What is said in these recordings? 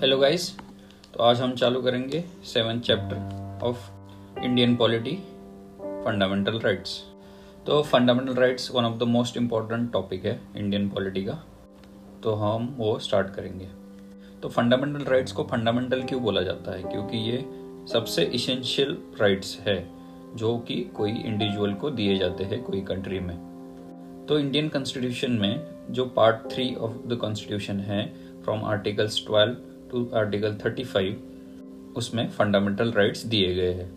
Hello guys तो आज हम चालू करेंगे seven chapter of Indian polity fundamental rights तो fundamental rights one of the most important topic है इंडियन पॉलिटी का. तो हम वो स्टार्ट करेंगे. तो फंडामेंटल राइट्स को फंडामेंटल क्यों बोला जाता है? क्योंकि ये सबसे इसेंशियल राइट्स है जो कि कोई इंडिविजुअल को दिए जाते हैं कोई कंट्री में. तो इंडियन कॉन्स्टिट्यूशन में जो part three of the constitution है फ्रॉम आर्टिकल्स 12 टू आर्टिकल 35 उसमें फंडामेंटल राइट्स दिए गए हैं।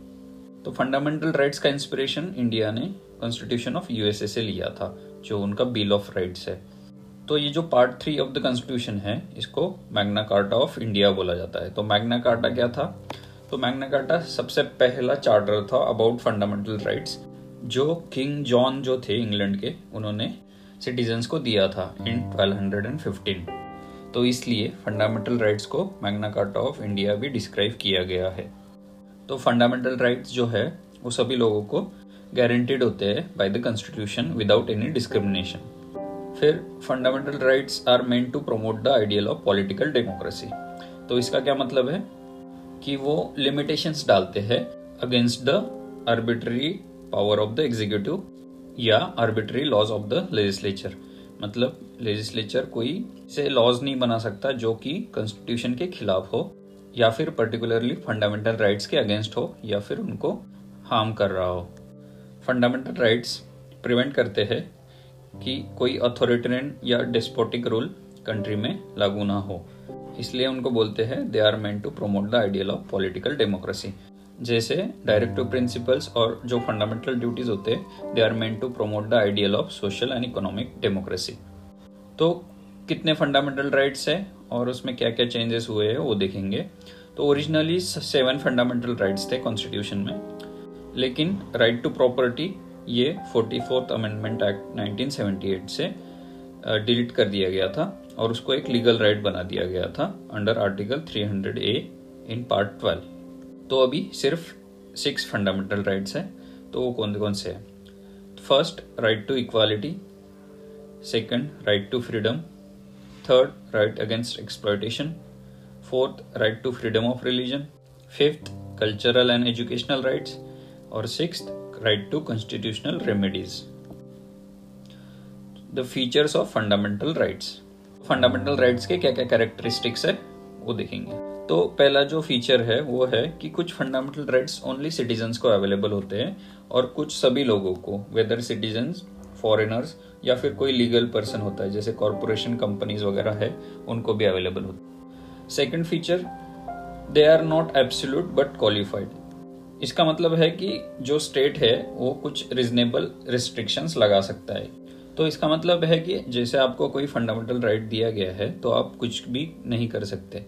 तो फंडामेंटल राइट्स का इंस्पिरेशन इंडिया ने कॉन्स्टिट्यूशन ऑफ़ यूएसए से लिया था, जो उनका बिल ऑफ़ राइट्स है। तो ये जो part three of the constitution है, इसको मैग्ना कार्टा ऑफ़ इंडिया बोला जाता है। तो मैग्ना कार्टा क्या था? तो मैग्ना कार्टा सबसे पहला चार्टर था अबाउट फंडामेंटल राइट्स जो किंग जॉन जो थे इंग्लैंड के, उन्होंने सिटीजन्स को दिया था इन 1215 तो इसलिए फंडामेंटल राइट्स को मैग्ना कार्टा ऑफ़ इंडिया भी डिस्क्राइब किया गया है। तो फंडामेंटल राइट्स जो है, वो सभी लोगों को गारंटीड होते हैं by the constitution without any discrimination फिर fundamental rights are meant to promote the ideal of political democracy तो इसका क्या मतलब है? कि वो लिमिटेशंस डालते हैं against the arbitrary power of the executive या arbitrary laws of the legislature मतलब लेजिस्लेचर कोई से लॉज नहीं बना सकता जो कि कॉन्स्टिट्यूशन के खिलाफ हो या फिर पर्टिकुलरली फंडामेंटल राइट्स के अगेंस्ट हो या फिर उनको हार्म कर रहा हो। फंडामेंटल राइट्स प्रिवेंट करते हैं कि कोई अथॉरिटेरियन या डिस्पोटिक रूल कंट्री में लागू ना हो। इसलिए उनको बोलते हैं they are meant to promote the ideal of political democracy जैसे डायरेक्टिव प्रिंसिपल्स और जो फंडामेंटल ड्यूटीज़ होते हैं they are meant to promote the ideal of social and economic democracy तो कितने फंडामेंटल राइट्स है और उसमें क्या क्या चेंजेस हुए हैं, वो देखेंगे। तो ओरिजिनली सेवन फंडामेंटल राइट्स थे कॉन्स्टिट्यूशन में। लेकिन राइट टू प्रॉपर्टी ये फोर्टी फोर्थ अमेंडमेंट एक्ट 1978 से डिलीट कर दिया गया था और उसको एक लीगल राइट बना दिया गया था under article 300 A in part 12 तो अभी सिर्फ़ सिक्स फंडामेंटल राइट्स हैं तो वो कौन कौन से हैं? First right to equality second right to freedom third right against exploitation fourth right to freedom of religion fifth cultural and educational rights और six right to constitutional remedies the features of fundamental rights fundamental rights के क्या क्या characteristics है, वो देखेंगे। तो पहला जो फीचर है, वो है कि कुछ फंडामेंटल राइट्स ओनली सिटीजन्स को अवेलेबल होते हैं और कुछ सभी लोगों को वेदर सिटीजन्स फॉरेनर्स या फिर कोई लीगल पर्सन होता है, जैसे कॉरपोरेशन कंपनीज़ वगैरह है, उनको भी अवेलेबल होता है। Second feature they are not absolute but qualified इसका मतलब है कि जो स्टेट है, वो कुछ रिजनेबल रिस्ट्रिक्शंस लगा सकता है। तो इसका मतलब है कि जैसे आपको कोई फंडामेंटल राइट दिया गया है तो आप कुछ भी नहीं कर सकते।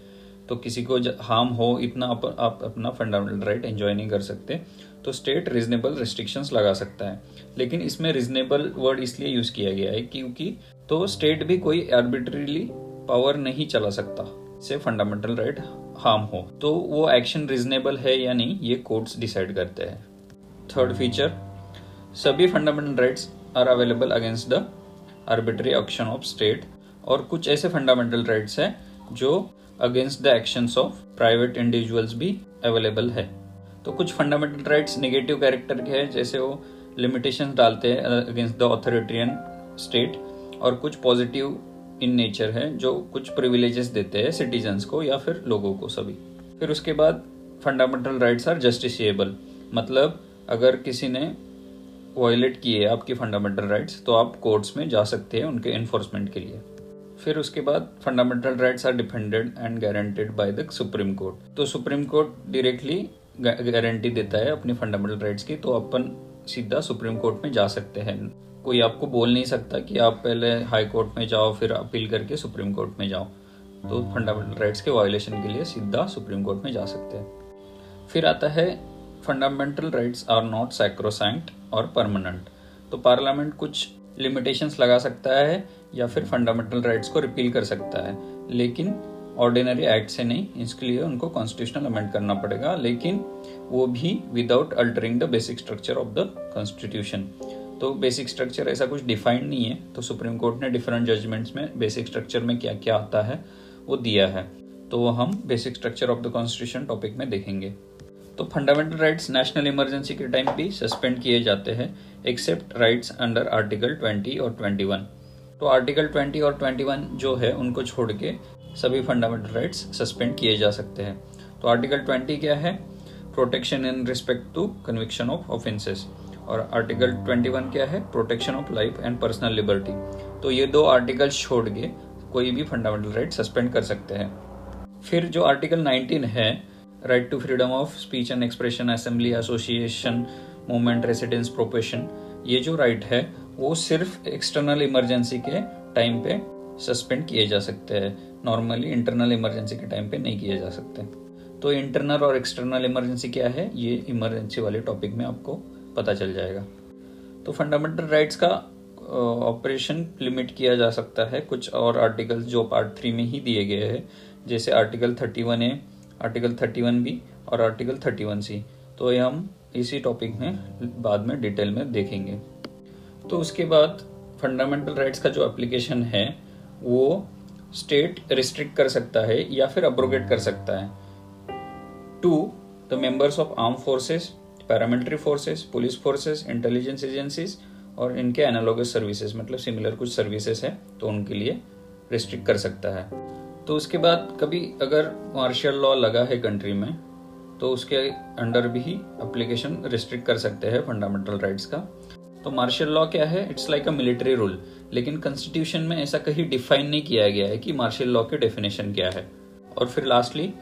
तो किसी को हार्म हो इतना आप, आप अपना फंडामेंटल राइट एंजॉय नहीं कर सकते तो स्टेट रिजनेबल रिस्ट्रिक्शंस लगा सकता है। लेकिन इसमें रिजनेबल वर्ड इसलिए यूज़ किया गया है क्योंकि तो स्टेट भी कोई आर्बिट्रीली पावर नहीं चला सकता से फंडामेंटल राइट हार्म हो। तो वो एक्शन रिजनेबल है या नहीं ये कोर्ट्स डिसाइड करते हैं। थर्ड फीचर सभी fundamental rights are available against the arbitrary action of state और कुछ ऐसे फंडामेंटल राइट्स हैं जो against the actions of private individuals भी अवेलेबल है। तो कुछ फंडामेंटल राइट्स नेगेटिव कैरेक्टर के हैं, जैसे वो लिमिटेशंस डालते हैं अगेंस्ट द ऑथोरिटेरियन स्टेट और कुछ पॉजिटिव इन नेचर है, जो कुछ प्रिविलेजेस देते हैं सिटीजन्स को या फिर लोगों को सभी। फिर उसके बाद फंडामेंटल राइट्स आर जस्टिसिएबल मतलब अगर किसी ने वायलेट किए आपकी फंडामेंटल राइट्स तो आप कोर्ट्स में जा सकते हैं उनके इन्फोर्समेंट के लिए। फिर उसके बाद fundamental rights are defended and guaranteed by the Supreme Court तो सुप्रीम कोर्ट डायरेक्टली गारंटी देता है अपनी फंडामेंटल राइट्स की तो अपन सीधा सुप्रीम कोर्ट में जा सकते हैं। कोई आपको बोल नहीं सकता कि आप पहले हाई कोर्ट में जाओ, फिर अपील करके सुप्रीम कोर्ट में जाओ। तो फंडामेंटल राइट्स के वायोलेशन के लिए सीधा सुप्रीम कोर्ट में जा सकते हैं। फिर आता है fundamental rights are not sacrosanct और परमानेंट तो पार्लियामेंट कुछ लिमिटेशंस लगा सकता है या फिर फंडामेंटल राइट्स को रिपील कर सकता है। लेकिन ऑर्डिनरी एक्ट से नहीं, इसके लिए उनको कॉन्स्टिट्यूशनल अमेंड करना पड़ेगा। लेकिन वो भी without altering the basic structure of the constitution तो बेसिक स्ट्रक्चर ऐसा कुछ डिफाइंड नहीं है। तो सुप्रीम कोर्ट ने डिफरेंट जजमेंट्स में बेसिक स्ट्रक्चर में क्या क्या आता है, वो दिया है। तो हम basic structure of the constitution topic में देखेंगे। तो फंडामेंटल राइट्स नेशनल इमरजेंसी के टाइम भी सस्पेंड किए जाते हैं एक्सेप्ट राइट्स अंडर आर्टिकल 20 और 21 तो आर्टिकल 20 और 21 जो है, उनको छोड़ के सभी फंडामेंटल राइट्स सस्पेंड किए जा सकते हैं। तो आर्टिकल 20 क्या है? Protection in respect to conviction of offences और आर्टिकल 21 क्या है? Protection of life and personal liberty तो ये दो आर्टिकल छोड़ के कोई भी फंडामेंटल राइट सस्पेंड कर सकते हैं। फिर जो आर्टिकल 19 है right to freedom of speech and expression assembly association movement residence profession ये जो राइट है वो सिर्फ़ एक्सटर्नल इमरजेंसी के टाइम पे सस्पेंड किए जा सकते हैं। नॉर्मली इंटरनल इमरजेंसी के टाइम पे नहीं किए जा सकते। तो इंटरनल और एक्सटर्नल इमरजेंसी क्या है? ये इमरजेंसी वाले टॉपिक में आपको पता चल जाएगा। तो फंडामेंटल राइट्स का ऑपरेशन लिमिट किया जा सकता है। कुछ और आर्टिकल्स जो पार्ट थ्री में ही दिए गए हैं। जैसे article thirty one A article thirty one B और आर्टिकल थर्टी वन सी तो ये हम इसी टॉपिक में बाद में डिटेल में देखेंगे। तो उसके बाद फंडामेंटल राइट्स का जो एप्लीकेशन है, वो स्टेट रिस्ट्रिक्ट कर सकता है या फिर अब्रोगेट कर सकता है। To the members of arm forces paramilitary forces police forces intelligence agencies और इनके एनालॉगस सर्विसेज़ मतलब सिमिलर कुछ सर्विसेज़ है तो उनके लिए रिस्ट्रिक्ट कर सकता है। तो उसके बाद कभी अगर मार्शल लॉ लगा है कंट्री में तो उसके अंडर भी अप्लीकेशन रिस्ट्रिक्ट कर सकते हैं फंडामेंटल राइट्स का। तो मार्शल लॉ क्या है? It's like a military rule लेकिन कॉन्स्टिट्यूशन में ऐसा कहीं डिफाइन नहीं किया गया है कि मार्शल लॉ के डेफिनेशन क्या है। और फिर लास्टली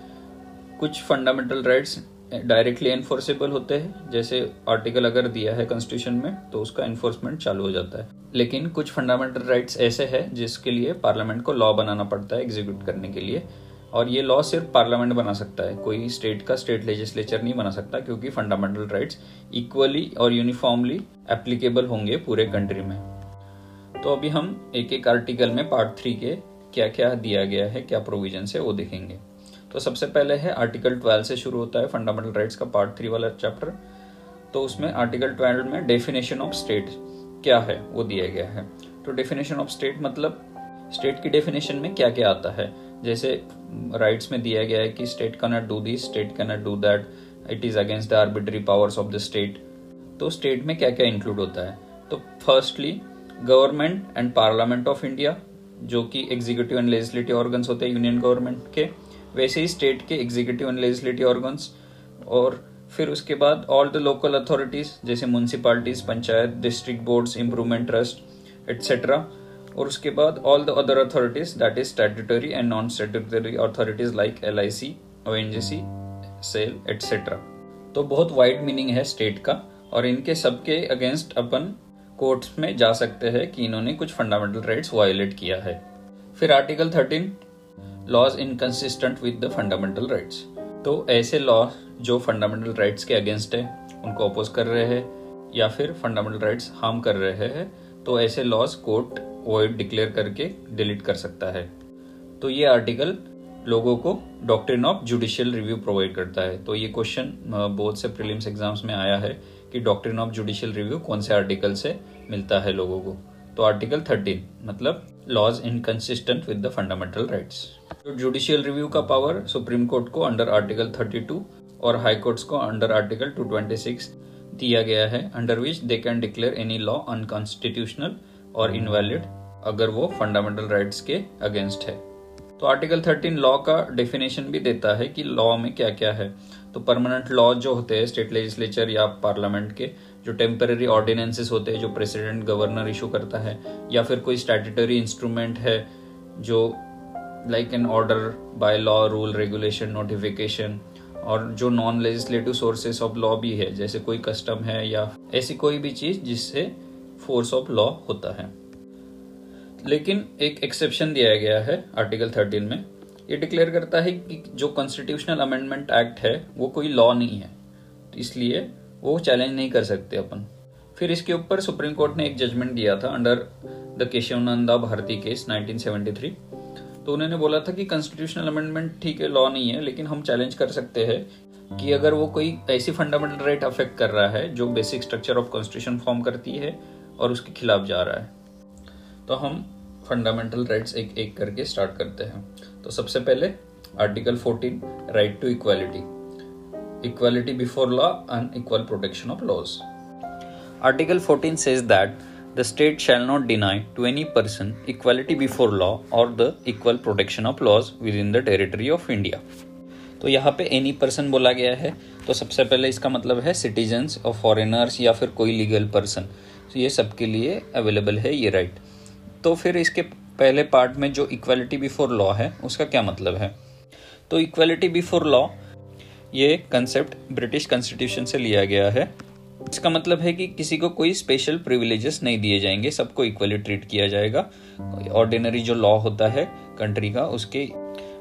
कुछ फंडामेंटल राइट्स डायरेक्टली एनफोर्सेबल होते हैं। जैसे आर्टिकल अगर दिया है कॉन्स्टिट्यूशन में तो उसका एनफोर्समेंट चालू हो जाता है। लेकिन कुछ फंडामेंटल राइट्स ऐसे हैं जिसके लिए पार्लियामेंट को लॉ बनाना पड़ता है एग्जीक्यूट करने के लिए। और ये लॉ सिर्फ़ पार्लियामेंट बना सकता है। कोई स्टेट का स्टेट लेजिस्लेचर नहीं बना सकता क्योंकि फंडामेंटल राइट्स इक्वली और यूनिफॉर्मली एप्लीकेबल होंगे पूरे कंट्री में। तो अभी हम एक एक आर्टिकल में पार्ट थ्री के क्या क्या दिया गया है, क्या प्रोविज़न है, वो देखेंगे। तो सबसे पहले है आर्टिकल 12 से शुरू होता है फंडामेंटल राइट्स का पार्ट थ्री वाला चैप्टर तो उसमें आर्टिकल 12 में डेफिनेशन ऑफ़ स्टेट क्या है, वो दिया गया है। तो डेफिनेशन ऑफ़ स्टेट मतलब स्टेट की डेफिनेशन में क्या क्या आता है? जैसे राइट्स में दिया गया है कि state can not do this state can not do that it is against the arbitrary powers of the state तो स्टेट में क्या क्या इंक्लूड होता है? तो firstly government and parliament of India जो कि एग्जीक्यूटिव एंड लेजिस्लेटिव ऑर्गन्स होते हैं यूनियन गवर्नमेंट के, वैसे ही स्टेट के एग्जीक्यूटिव एंड लेजिस्लेटिव ऑर्गन्स और फिर उसके बाद ऑल द लोकल अथॉरिटीज जैसे municipalities panchayat district boards improvement trust etcetera और उसके बाद all the other authorities that is statutory and non statutory authorities like L I C O N G C cell etcetera तो बहुत wide meaning है state का, और इनके सबके अगेंस्ट अपन कोर्ट्स में जा सकते हैं कि इन्होंने कुछ फंडामेंटल राइट्स वायोलेट किया है। फिर article thirteen laws inconsistent with the fundamental rights तो ऐसे लॉ जो फंडामेंटल राइट्स के अगेंस्ट है, उनको अपोज कर रहे हैं, या फिर फंडामेंटल राइट्स हार्म कर रहे हैं तो ऐसे लॉज कोर्ट वॉइड डिक्लेयर करके डिलीट कर सकता है। तो ये आर्टिकल लोगों को doctrine of judicial review provide करता है। तो ये क्वेश्चन बहुत से प्रीलिम्स एग्ज़ाम्स में आया है कि डॉक्ट्रिन ऑफ़ जुडिशियल रिव्यू कौन से आर्टिकल से मिलता है लोगों को। तो आर्टिकल थर्टीन मतलब laws inconsistent with the fundamental rights judicial review का पावर सुप्रीम कोर्ट को अंडर आर्टिकल 32 और हाई कोर्ट्स को अंडर आर्टिकल 226 दिया गया है under which they can declare any law unconstitutional और इनवैलिड अगर वो फंडामेंटल राइट्स के अगेंस्ट है। तो आर्टिकल 13 लॉ का डेफिनेशन भी देता है कि लॉ में क्या क्या है। तो परमानेंट लॉ जो होते हैं स्टेट लेजिस्लेचर या पार्लियामेंट के, जो टेम्पररी ऑर्डिनेंसेस होते हैं, जो प्रेसिडेंट गवर्नर इशू करता है, या फिर कोई स्टैट्यूटरी इंस्ट्रूमेंट है, जो like an order by law rule regulation notification और जो non legislative sources of law भी है, जैसे कोई कस्टम है या ऐसी कोई भी चीज़ जिससे फोर्स ऑफ़ लॉ होता है। लेकिन एक एक्सेप्शन दिया गया है आर्टिकल 13 में। ये डिक्लेयर करता है कि जो कॉन्स्टिट्यूशनल अमेंडमेंट एक्ट है, वो कोई लॉ नहीं है। तो इसलिए वो चैलेंज नहीं कर सकते अपन। फिर इसके ऊपर सुप्रीम कोर्ट ने एक जजमेंट दिया था under the Kesavananda Bharati case 1973 तो उन्होंने बोला था कि कॉन्स्टिट्यूशनल अमेंडमेंट ठीक है लॉ नहीं है, लेकिन हम चैलेंज कर सकते हैं कि अगर वो कोई ऐसी फंडामेंटल राइट अफेक्ट कर रहा है, जो basic structure of constitution form करती है और उसके खिलाफ जा रहा है। तो हम फंडामेंटल राइट्स एक एक करके स्टार्ट करते हैं। तो सबसे पहले article 14 right to equality equality before law and equal protection of laws article 14 says that the state shall not deny to any person equality before law or the equal protection of laws within the territory of India. तो यहाँ पे any person बोला गया है। तो सबसे पहले इसका मतलब है सिटीजन्स और फॉरेनर्स या फिर कोई लीगल पर्सन तो ये सबके लिए अवेलेबल है ये राइट तो फिर इसके पहले पार्ट में जो इक्वालिटी बिफोर लॉ है, उसका क्या मतलब है? तो इक्वालिटी बिफोर लॉ ये कंसेप्ट ब्रिटिश कॉन्स्टिट्यूशन से लिया गया है। इसका मतलब है कि किसी को कोई स्पेशल प्रिविलेजेस नहीं दिए जाएँगे, सबको इक्वली ट्रीट किया जाएगा। ऑर्डिनरी जो लॉ होता है कंट्री का, उसके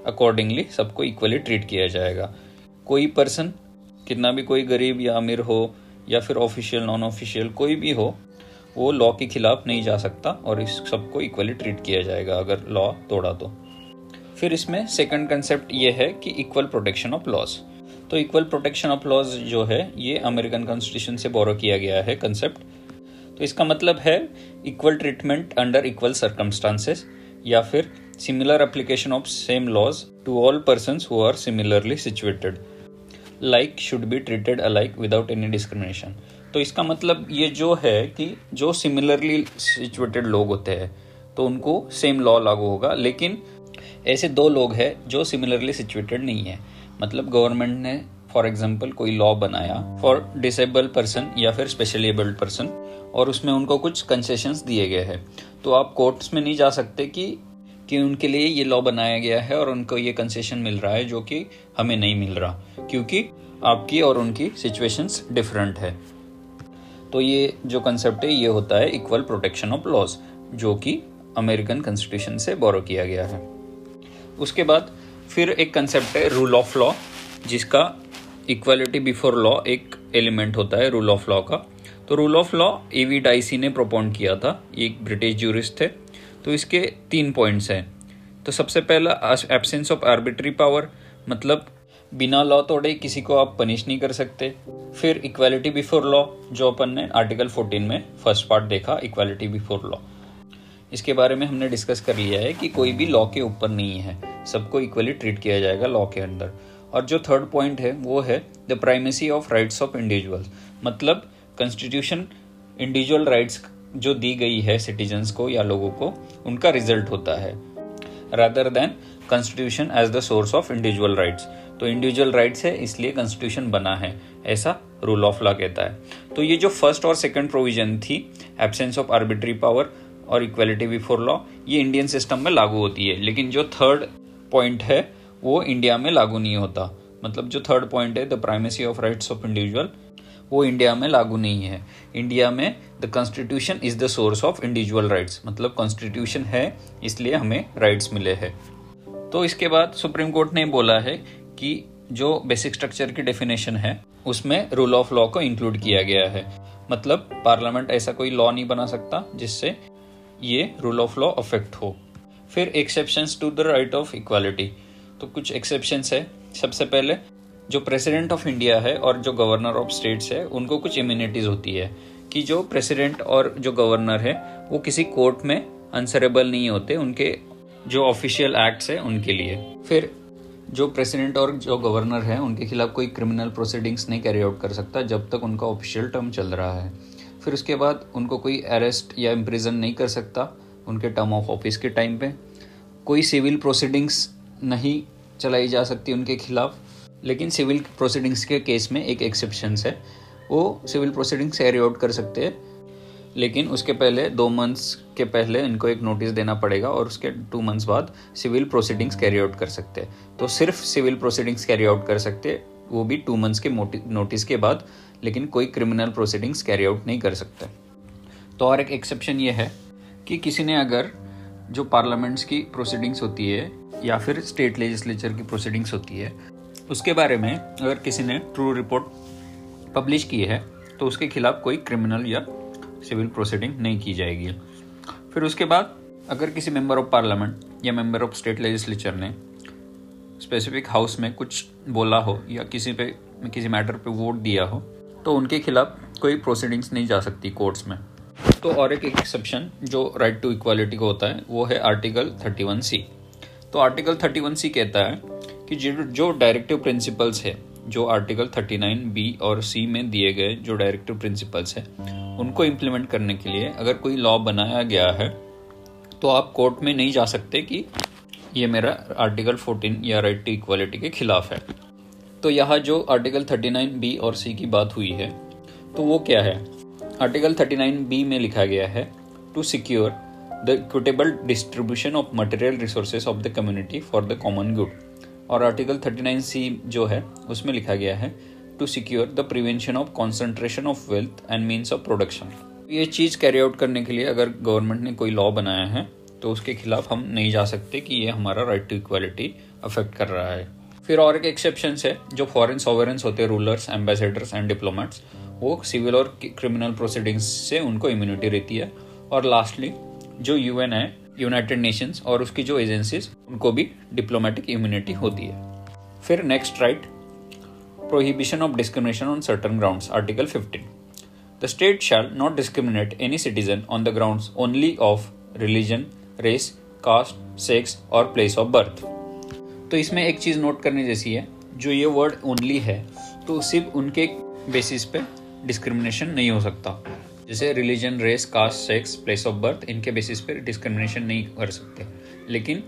अकॉर्डिंगली सबको इक्वली ट्रीट किया जाएगा। कोई पर्सन कितना भी कोई गरीब या अमीर हो, या फिर ऑफिशियल नॉन ऑफिशियल कोई भी हो वो लॉ के खिलाफ नहीं जा सकता और इस सबको इक्वली ट्रीट किया जाएगा, अगर लॉ तोड़ा तो। फिर इसमें सेकंड कंसेप्ट ये है कि इक्वल प्रोटेक्शन ऑफ़ लॉस तो इक्वल प्रोटेक्शन ऑफ़ लॉज जो है, ये अमेरिकन कॉन्स्टिट्यूशन से बोरो किया गया है कंसेप्ट तो इसका मतलब है equal treatment under equal circumstances या फिर similar application of same laws to all person who are similarly situated like should be treated alike without any discrimination तो इसका मतलब ये जो है कि जो सिमिलरली सिचुएटेड लोग होते हैं तो उनको सेम लॉ लागू होगा, लेकिन ऐसे दो लोग हैं जो सिमिलरली सिचुएटेड नहीं है। मतलब गवर्नमेंट ने फॉर एग्ज़ाम्पल कोई लॉ बनाया फॉर डिसेबल पर्सन या फिर स्पेशली एबल्ड पर्सन और उसमें उनको कुछ कंसेशंस दिए गए हैं। तो आप कोर्ट्स में नहीं जा सकते कि कि उनके लिए ये लॉ बनाया गया है और उनको ये कंसेशन मिल रहा है जो कि हमें नहीं मिल रहा, क्योंकि आपकी और उनकी सिचुएशंस डिफरेंट है। तो ये जो कंसेप्ट है, ये होता है इक्वल प्रोटेक्शन ऑफ़ लॉज जो कि अमेरिकन कॉन्स्टिट्यूशन से बोरो किया गया है। उसके बाद फिर एक कंसेप्ट है रूल ऑफ़ लॉ जिसका इक्वालिटी बिफोर लॉ एक एलिमेंट होता है रूल ऑफ़ लॉ का। तो rule of law A V Dicey ने प्रोपोन्ड किया था एक ब्रिटिश जूरिस्ट थे तो इसके तीन पॉइंट्स हैं। तो सबसे पहला एब्सेंस ऑफ़ आर्बिट्री पावर मतलब बिना लॉ तोड़े किसी को आप पनिश नहीं कर सकते। फिर इक्वालिटी बिफोर लॉ जो अपन ने आर्टिकल 14 में फ़र्स्ट पार्ट देखा इक्वालिटी बिफोर लॉ इसके बारे में हमने डिस्कस कर लिया है कि कोई भी लॉ के ऊपर नहीं है। सबको इक्वली ट्रीट किया जाएगा लॉ के अंदर। और जो थर्ड पॉइंट है, वो है the primacy of rights of individual मतलब कॉन्स्टिट्यूशन इंडिविजुअल राइट्स जो दी गई है सिटीजन्स को या लोगों को, उनका रिज़ल्ट होता है। Rather than constitution as the source of individual rights तो इंडिविजुअल राइट्स है, इसलिए कॉन्स्टिट्यूशन बना है, ऐसा रूल ऑफ़ लॉ कहता है। तो ये जो फ़र्स्ट और सेकंड प्रोविज़न थी एब्सेंस ऑफ़ आर्बिट्री पावर और इक्वलिटी बिफोर लॉ ये इंडियन सिस्टम में लागू होती है। लेकिन जो थर्ड पॉइंट है, वो इंडिया में लागू नहीं होता। मतलब जो थर्ड पॉइंट है the primacy of rights of individual वो इंडिया में लागू नहीं है। इंडिया में the constitution is the source of individual rights मतलब कॉन्स्टिट्यूशन है, इसलिए हमें राइट्स मिले हैं। तो इसके बाद सुप्रीम कोर्ट ने बोला है कि जो बेसिक स्ट्रक्चर की डेफिनेशन है, उसमें रूल ऑफ़ लॉ को इंक्लूड किया गया है। मतलब पार्लियामेंट ऐसा कोई लॉ नहीं बना सकता जिससे ये रूल ऑफ़ लॉ अफेक्ट हो। फिर exception to the right of equality तो कुछ एक्सेप्शंस है। सबसे पहले, जो प्रेसिडेंट ऑफ़ इंडिया है और जो गवर्नर ऑफ़ स्टेट्स है, उनको कुछ इम्यूनिटीज होती है कि जो प्रेसिडेंट और जो गवर्नर है, वो किसी कोर्ट में आंसरेबल नहीं होते, उनके जो ऑफिशियल एक्ट्स है, उनके लिए। फिर जो प्रेसिडेंट और जो गवर्नर है, उनके खिलाफ कोई क्रिमिनल प्रोसीडिंग्स नहीं कैरी आउट कर सकता जब तक उनका ऑफिशियल टर्म चल रहा है। फिर उसके बाद उनको कोई अरेस्ट या इम्प्रिजन नहीं कर सकता उनके टर्म ऑफ़ ऑफ़िस के टाइम पे। कोई सिविल प्रोसीडिंग्स नहीं चलाई जा सकती उनके खिलाफ, लेकिन सिविल प्रोसीडिंग्स के केस में एक एक्सेप्शन है। वो सिविल प्रोसीडिंग्स कैरी आउट कर सकते हैं। लेकिन उसके पहले दो मंथ्स के पहले इनको एक नोटिस देना पड़ेगा और उसके टू मंथ्स बाद सिविल प्रोसीडिंग्स कैरी आउट कर सकते हैं। तो सिर्फ़ सिविल प्रोसीडिंग्स कैरी आउट कर सकते, वो भी टू मंथ्स के नोटिस के बाद, लेकिन कोई क्रिमिनल प्रोसीडिंग्स कैरी आउट नहीं कर सकते। तो और एक एक्सेप्शन ये है कि किसी ने अगर जो पार्लियामेंट्स की प्रोसीडिंग्स होती है या फिर स्टेट लेजिस्लेचर की प्रोसीडिंग्स होती है, उसके बारे में अगर किसी ने ट्रू रिपोर्ट पब्लिश की है तो उसके खिलाफ कोई क्रिमिनल या सिविल प्रोसीडिंग नहीं की जाएगी। फिर उसके बाद, अगर किसी मेंबर ऑफ़ पार्लियामेंट या मेंबर ऑफ़ स्टेट लेजिस्लेचर ने स्पेसिफिक हाउस में कुछ बोला हो या किसी पे, किसी मैटर पे वोट दिया हो तो उनके खिलाफ कोई प्रोसीडिंग्स नहीं जा सकती कोर्ट्स में। तो और एक एक्सेप्शन जो राइट टू इक्वालिटी को होता है, वो है आर्टिकल 31 सी तो आर्टिकल 31 सी कहता है कि जो डायरेक्टिव प्रिंसिपल्स है, जो आर्टिकल 39 बी और सी में दिए गए जो डायरेक्टिव प्रिंसिपल्स है उनको इम्प्लीमेंट करने के लिए अगर कोई लॉ बनाया गया है तो आप कोर्ट में नहीं जा सकते कि ये मेरा आर्टिकल 14 या राइट टू इक्वालिटी के खिलाफ है। तो यहाँ जो आर्टिकल 39 बी और सी की बात हुई है तो वो क्या है? आर्टिकल 39 बी में लिखा गया है to secure the equitable distribution of material resources of the community for the common good और आर्टिकल 39 सी जो है, उसमें लिखा गया है to secure the prevention of concentration of wealth and means of production ये चीज़ कैरी आउट करने के लिए अगर गवर्नमेंट ने कोई लॉ बनाया है तो उसके खिलाफ हम नहीं जा सकते कि ये हमारा राइट टू इक्वालिटी अफेक्ट कर रहा है। फिर और एक एक्सेप्शन है, जो फॉरेन सॉवरेंस होते हैं रूलर्स एम्बेसडर्स एंड डिप्लोमेट्स वो सिविल और क्रिमिनल प्रोसीडिंग्स से उनको इम्यूनिटी रहती है। और लास्टली जो यूएन है यूनाइटेड नेशंस और उसकी जो एजेंसीज उनको भी डिप्लोमेटिक इम्यूनिटी होती है। फिर next right prohibition of discrimination on certain grounds article 15 the state shall not discriminate any citizen on the grounds only of religion race caste sex और प्लेस ऑफ़ बर्थ तो इसमें एक चीज़ note करने जैसी है, जो ये वर्ड ओनली है तो सिर्फ़ उनके बेसिस पे डिस्क्रिमिनेशन नहीं हो सकता। जैसे religion race caste sex place of birth इनके बेसिस पे डिस्क्रिमिनेशन नहीं कर सकते। लेकिन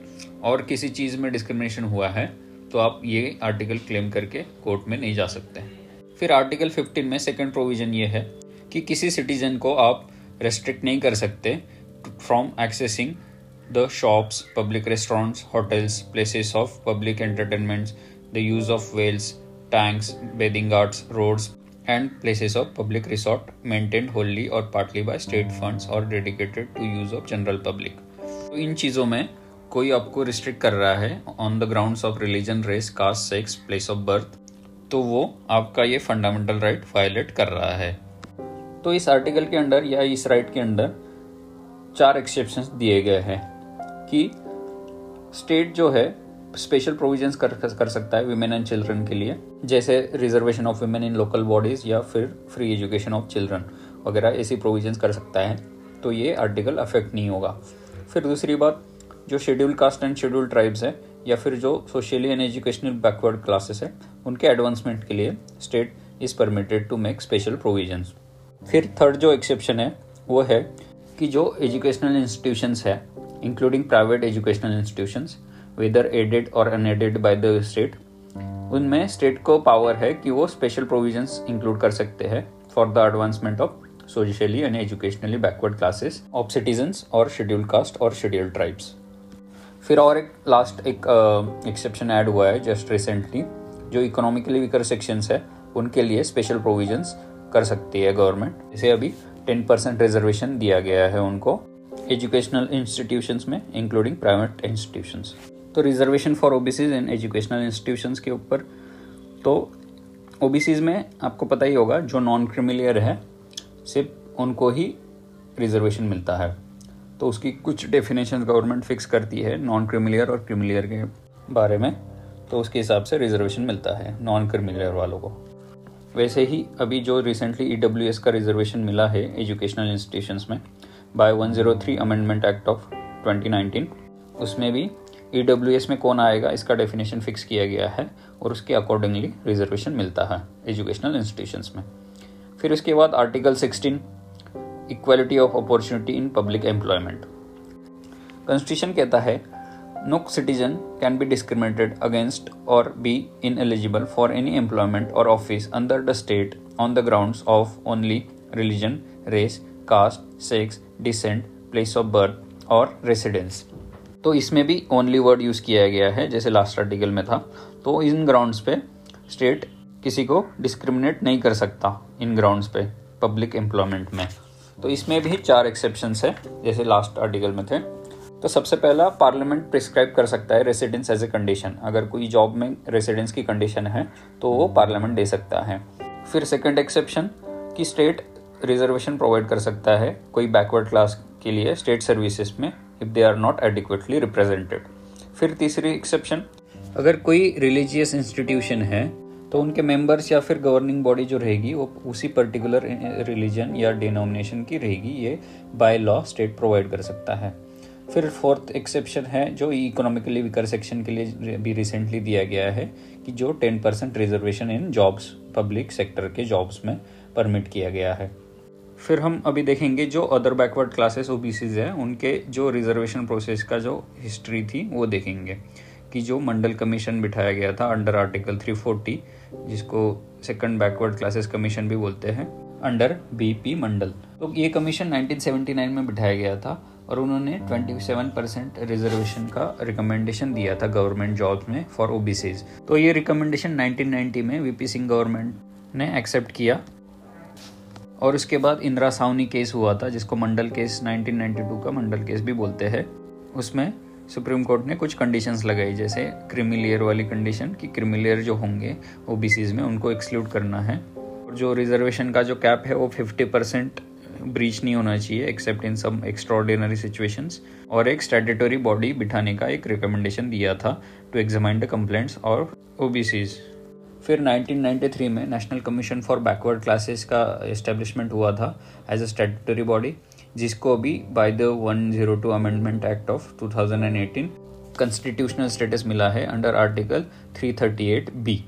और किसी चीज़ में डिस्क्रिमिनेशन हुआ है तो आप ये आर्टिकल क्लेम करके कोर्ट में नहीं जा सकते फिर आर्टिकल 15 में सेकंड प्रोविज़न ये है कि किसी सिटीजन को आप रेस्ट्रिक्ट नहीं कर सकते from accessing the shops, public restaurants, hotels, places of public entertainments, the use of wells, tanks, bathing ghats, roads, and places of public resort maintained wholly or partly by state funds or dedicated to use of general public. तो इन चीज़ों में कोई आपको restrict कर रहा है on the grounds of religion race caste sex place of birth तो वो आपका ये फंडामेंटल राइट वायलेट कर रहा है। तो इस आर्टिकल के अंडर या इस राइट के अंडर चार एक्सेप्शन दिए गए हैं कि स्टेट जो है स्पेशल प्रोविजंस कर कर सकता है विमेन एंड चिल्ड्रन के लिए, जैसे reservation of women in local bodies या फिर फ्री एजुकेशन ऑफ़ चिल्ड्रन वगैरह ऐसी प्रोविजंस कर सकता है तो ये आर्टिकल अफेक्ट नहीं होगा। फिर दूसरी बात जो schedule caste and schedule tribes है या फिर जो socially and educational backward classes है उनके एडवांसमेंट के लिए state is permitted to make special provisions फिर थर्ड जो एक्सेप्शन है वो है कि जो एजुकेशनल इंस्टीट्यूशंस है including private educational institutions, whether aided or unaided by the state, उनमें स्टेट को पावर है कि वो स्पेशल प्रोविजंस इंक्लूड कर सकते हैं for the advancement of socially and educationally backward classes of citizens और शेड्यूल कास्ट और शेड्यूल ट्राइब्स फिर और एक लास्ट एक एक्सेप्शन ऐड हुआ है जस्ट रिसेंटली जो इकोनॉमिकली वीकर सेक्शंस है, उनके लिए स्पेशल प्रोविजंस कर सकती है गवर्नमेंट जैसे अभी टेन परसेंट रिजर्वेशन दिया गया है उनको एजुकेशनल इंस्टीट्यूशंस में इंक्लूडिंग प्राइवेट इंस्टीट्यूशंस तो reservation for OBCs in educational institutions के ऊपर तो ओबीसीज में आपको पता ही होगा, जो नॉन क्रिमिलियर है, सिर्फ़ उनको ही रिजर्वेशन मिलता है। तो उसकी कुछ डेफिनेशन गवर्नमेंट फिक्स करती है नॉन क्रिमिलियर और क्रिमिलियर के बारे में तो उसके हिसाब से रिजर्वेशन मिलता है नॉन क्रिमिलियर वालों को। वैसे ही अभी जो रिसेंटली ई e का रिजर्वेशन मिला है एजुकेशनल इंस्टीट्यूशंस में बाय 103 अमेंडमेंट एक्ट ऑफ़ 2019 उसमें भी ई e में कौन आएगा, इसका डेफिनेशन फिक्स किया गया है और उसके अकॉर्डिंगली रिजर्वेशन मिलता है एजुकेशनल इंस्टीट्यूशंस में। फिर उसके बाद article 16 equality of opportunity in public employment constitution कहता है no citizen can be discriminated against और be ineligible for any employment और office under the state on the ground of only religion race caste sex descent place of birth और residence तो इसमें भी only word use किया गया है, जैसे लास्ट आर्टिकल में था। तो इन ग्राउंड्स पे स्टेट किसी को डिस्क्रिमिनेट नहीं कर सकता, इन ग्राउंड्स पे पब्लिक एम्प्लॉयमेंट में। तो इसमें भी चार एक्सेप्शन है, जैसे लास्ट आर्टिकल में थे। तो सबसे पहला पार्लियामेंट प्रिस्क्राइब कर सकता है रेसिडेंस एज ए कंडीशन अगर कोई जॉब में रेसिडेंस की कंडीशन है तो वो पार्लियामेंट दे सकता है। फिर सेकंड एक्सेप्शन कि स्टेट रिजर्वेशन प्रोवाइड कर सकता है कोई बैकवर्ड क्लास के लिए स्टेट सर्विसेज़ में if they are not adequately represented फिर तीसरी एक्सेप्शन अगर कोई रिलीजियस इंस्टीट्यूशन है तो उनके मेंबर्स या फिर गवर्निंग बॉडी जो रहेगी, वो उसी पर्टिकुलर रिलीजन या डिनोमिनेशन की रहेगी, ये बाय लॉ स्टेट प्रोवाइड कर सकता है। फिर फोर्थ एक्सेप्शन है, जो इकोनॉमिकली वीकर सेक्शन के लिए भी रिसेंटली दिया गया है, कि जो ten percent reservation in jobs public sector के जॉब्स में परमिट किया गया है। फिर हम अभी देखेंगे जो अदर बैकवर्ड क्लासेस ओबीसीज हैं, उनके जो रिजर्वेशन प्रोसेस का जो हिस्ट्री थी, वो देखेंगे। कि जो मंडल कमीशन बिठाया गया था अंडर आर्टिकल 340 जिसको सेकंड बैकवर्ड क्लासेस कमीशन भी बोलते हैं अंडर बीपी मंडल तो ये कमीशन 1979 में बिठाया गया था और उन्होंने 27 परसेंट रिजर्वेशन का रिकमेंडेशन दिया था गवर्नमेंट जॉब्स में फॉर ओबीसीज तो ये रिकमेंडेशन 1990 में वीपी सिंह गवर्नमेंट ने एक्सेप्ट किया और उसके बाद इंदिरा सावनी केस हुआ था, जिसको मंडल केस 1992 का मंडल केस भी बोलते हैं, उसमें सुप्रीम कोर्ट ने कुछ कंडीशंस लगाई, जैसे क्रिमिलियर वाली कंडीशन कि क्रिमिलियर जो होंगे ओबीसीज में, उनको एक्सक्लूड करना है। और जो रिजर्वेशन का जो कैप है, वो 50 परसेंट ब्रीच नहीं होना चाहिए except in some extraordinary situations और एक स्टैट्यूटरी बॉडी बिठाने का एक रिकमेंडेशन दिया था टू एग्जामाइन द कंप्लेंट्स और ओबीसीज फिर 1993 में national commission for backward classes का इस्टेब्लिशमेंट हुआ था एज अ स्टैट्यूटरी बॉडी जिसको अभी by the 102 amendment act of 2018 constitutional status मिला है अंडर आर्टिकल 338 बी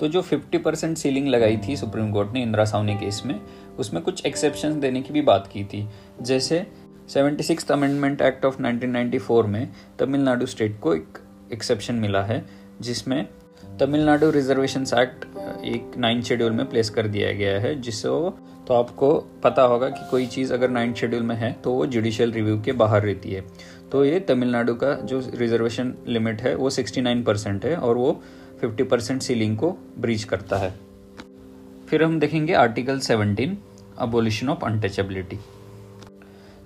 तो जो 50 परसेंट सीलिंग लगाई थी सुप्रीम कोर्ट ने इंदिरा सावनी केस में, उसमें कुछ एक्सेप्शन देने की भी बात की थी। जैसे seventy six amendment act of 1994 में तमिलनाडु स्टेट को एक एक्सेप्शन मिला है, जिसमें तमिलनाडु रिजर्वेशन एक्ट एक नाइन शेड्यूल में प्लेस कर दिया गया है जिससे तो आपको पता होगा कि कोई चीज़ अगर नाइन्थ शेड्यूल में है तो वो जुडिशियल रिव्यू के बाहर रहती है। तो ये तमिलनाडु का जो रिजर्वेशन लिमिट है, वो 69 परसेंट है और वो 50 परसेंट सीलिंग को ब्रीच करता है। फिर हम देखेंगे आर्टिकल 17 अबोलिशन ऑफ़ अनटचेबिलिटी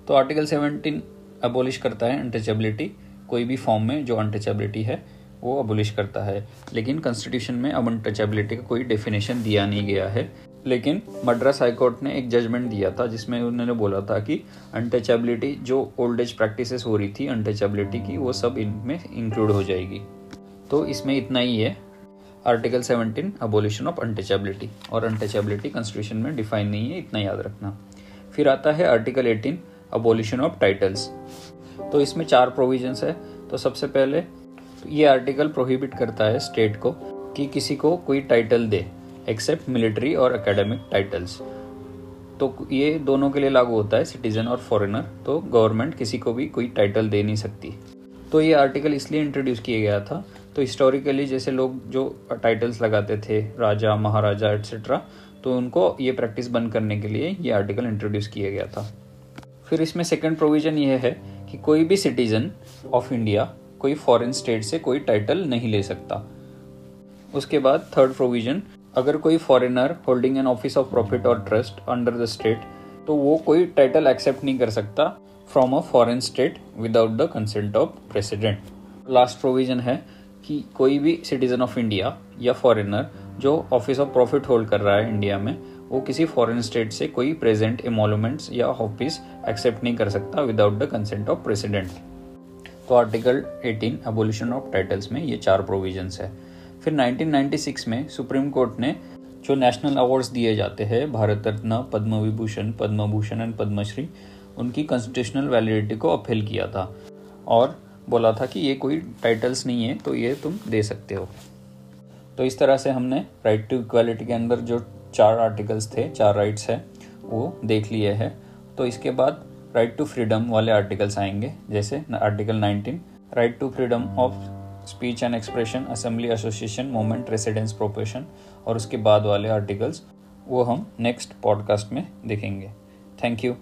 तो आर्टिकल 17 अबोलिश करता है अनटचेबिलिटी कोई भी फॉर्म में जो अनटचेबिलिटी है, वो अबोलिश करता है। लेकिन कॉन्स्टिट्यूशन में अब अनटचेबिलिटी का कोई डेफिनेशन दिया नहीं गया है। लेकिन मद्रास हाईकोर्ट ने एक जजमेंट दिया था, जिसमें उन्होंने बोला था कि अनटचेबिलिटी जो ओल्ड एज प्रैक्टिसेस हो रही थी अनटचेबिलिटी की, वो सब इनमें इंक्लूड हो जाएगी। तो इसमें इतना ही है। आर्टिकल 17 अबोलिशन ऑफ़ अनटचेबिलिटी और अनटचेबिलिटी कॉन्स्टिट्यूशन में डिफाइन नहीं है, इतना याद रखना। फिर आता है आर्टिकल 18 अबोलिशन ऑफ़ टाइटल्स तो इसमें चार प्रोविजंस है। तो सबसे पहले, ये आर्टिकल प्रोहिबिट करता है स्टेट को कि किसी को कोई टाइटल दे। एक्सेप्ट मिलिट्री और एकेडमिक टाइटल्स तो ये दोनों के लिए लागू होता है सिटीजन और फॉरेनर तो गवर्नमेंट किसी को भी कोई टाइटल दे नहीं सकती. तो ये आर्टिकल इसलिए इंट्रोड्यूस किया गया था तो हिस्टोरिकली जैसे लोग जो टाइटल्स लगाते थे, राजा, महाराजा एट्सेट्रा तो उनको ये प्रैक्टिस बंद करने के लिए ये आर्टिकल इंट्रोड्यूस किया गया था. फिर इसमें सेकंड प्रोविज़न ये है कि कोई भी सिटीजन ऑफ़ इंडिया कोई फॉरेन स्टेट से कोई टाइटल नहीं ले सकता. उसके बाद थर्ड प्रोविज़न अगर कोई foreigner holding an office of profit और ट्रस्ट अंडर द स्टेट तो वो कोई टाइटल एक्सेप्ट नहीं कर सकता from a foreign state without the consent of president last provision है कि कोई भी सिटीजन ऑफ़ इंडिया या फॉरेनर जो ऑफ़िस ऑफ़ प्रॉफिट होल्ड कर रहा है इंडिया में, वो किसी फॉरेन स्टेट से कोई प्रेजेंट इमोलूमेंट्स या ऑफ़िस एक्सेप्ट नहीं कर सकता without the consent of president तो आर्टिकल 18 एबोल्यूशन ऑफ़ टाइटल्स में ये चार प्रोविजंस है। फिर 1996 में सुप्रीम कोर्ट ने जो नेशनल अवार्ड्स दिए जाते हैं, भारत रत्न पद्म विभूषण पद्म भूषण एंड पद्मश्री, उनकी कॉन्स्टिट्यूशनल वैलिडिटी को अपील किया था। और बोला था कि ये कोई टाइटल्स नहीं है तो ये तुम दे सकते हो। तो इस तरह से हमने राइट टू इक्वालिटी के अंदर जो चार आर्टिकल्स थे, चार राइट्स हैं, वो देख लिए हैं। तो इसके बाद राइट टू फ्रीडम वाले आर्टिकल्स आएँगे, जैसे article 19 right to freedom of speech and expression assembly association movement residence profession और उसके बाद वाले आर्टिकल्स वो हम नेक्स्ट पॉडकास्ट में देखेंगे। Thank you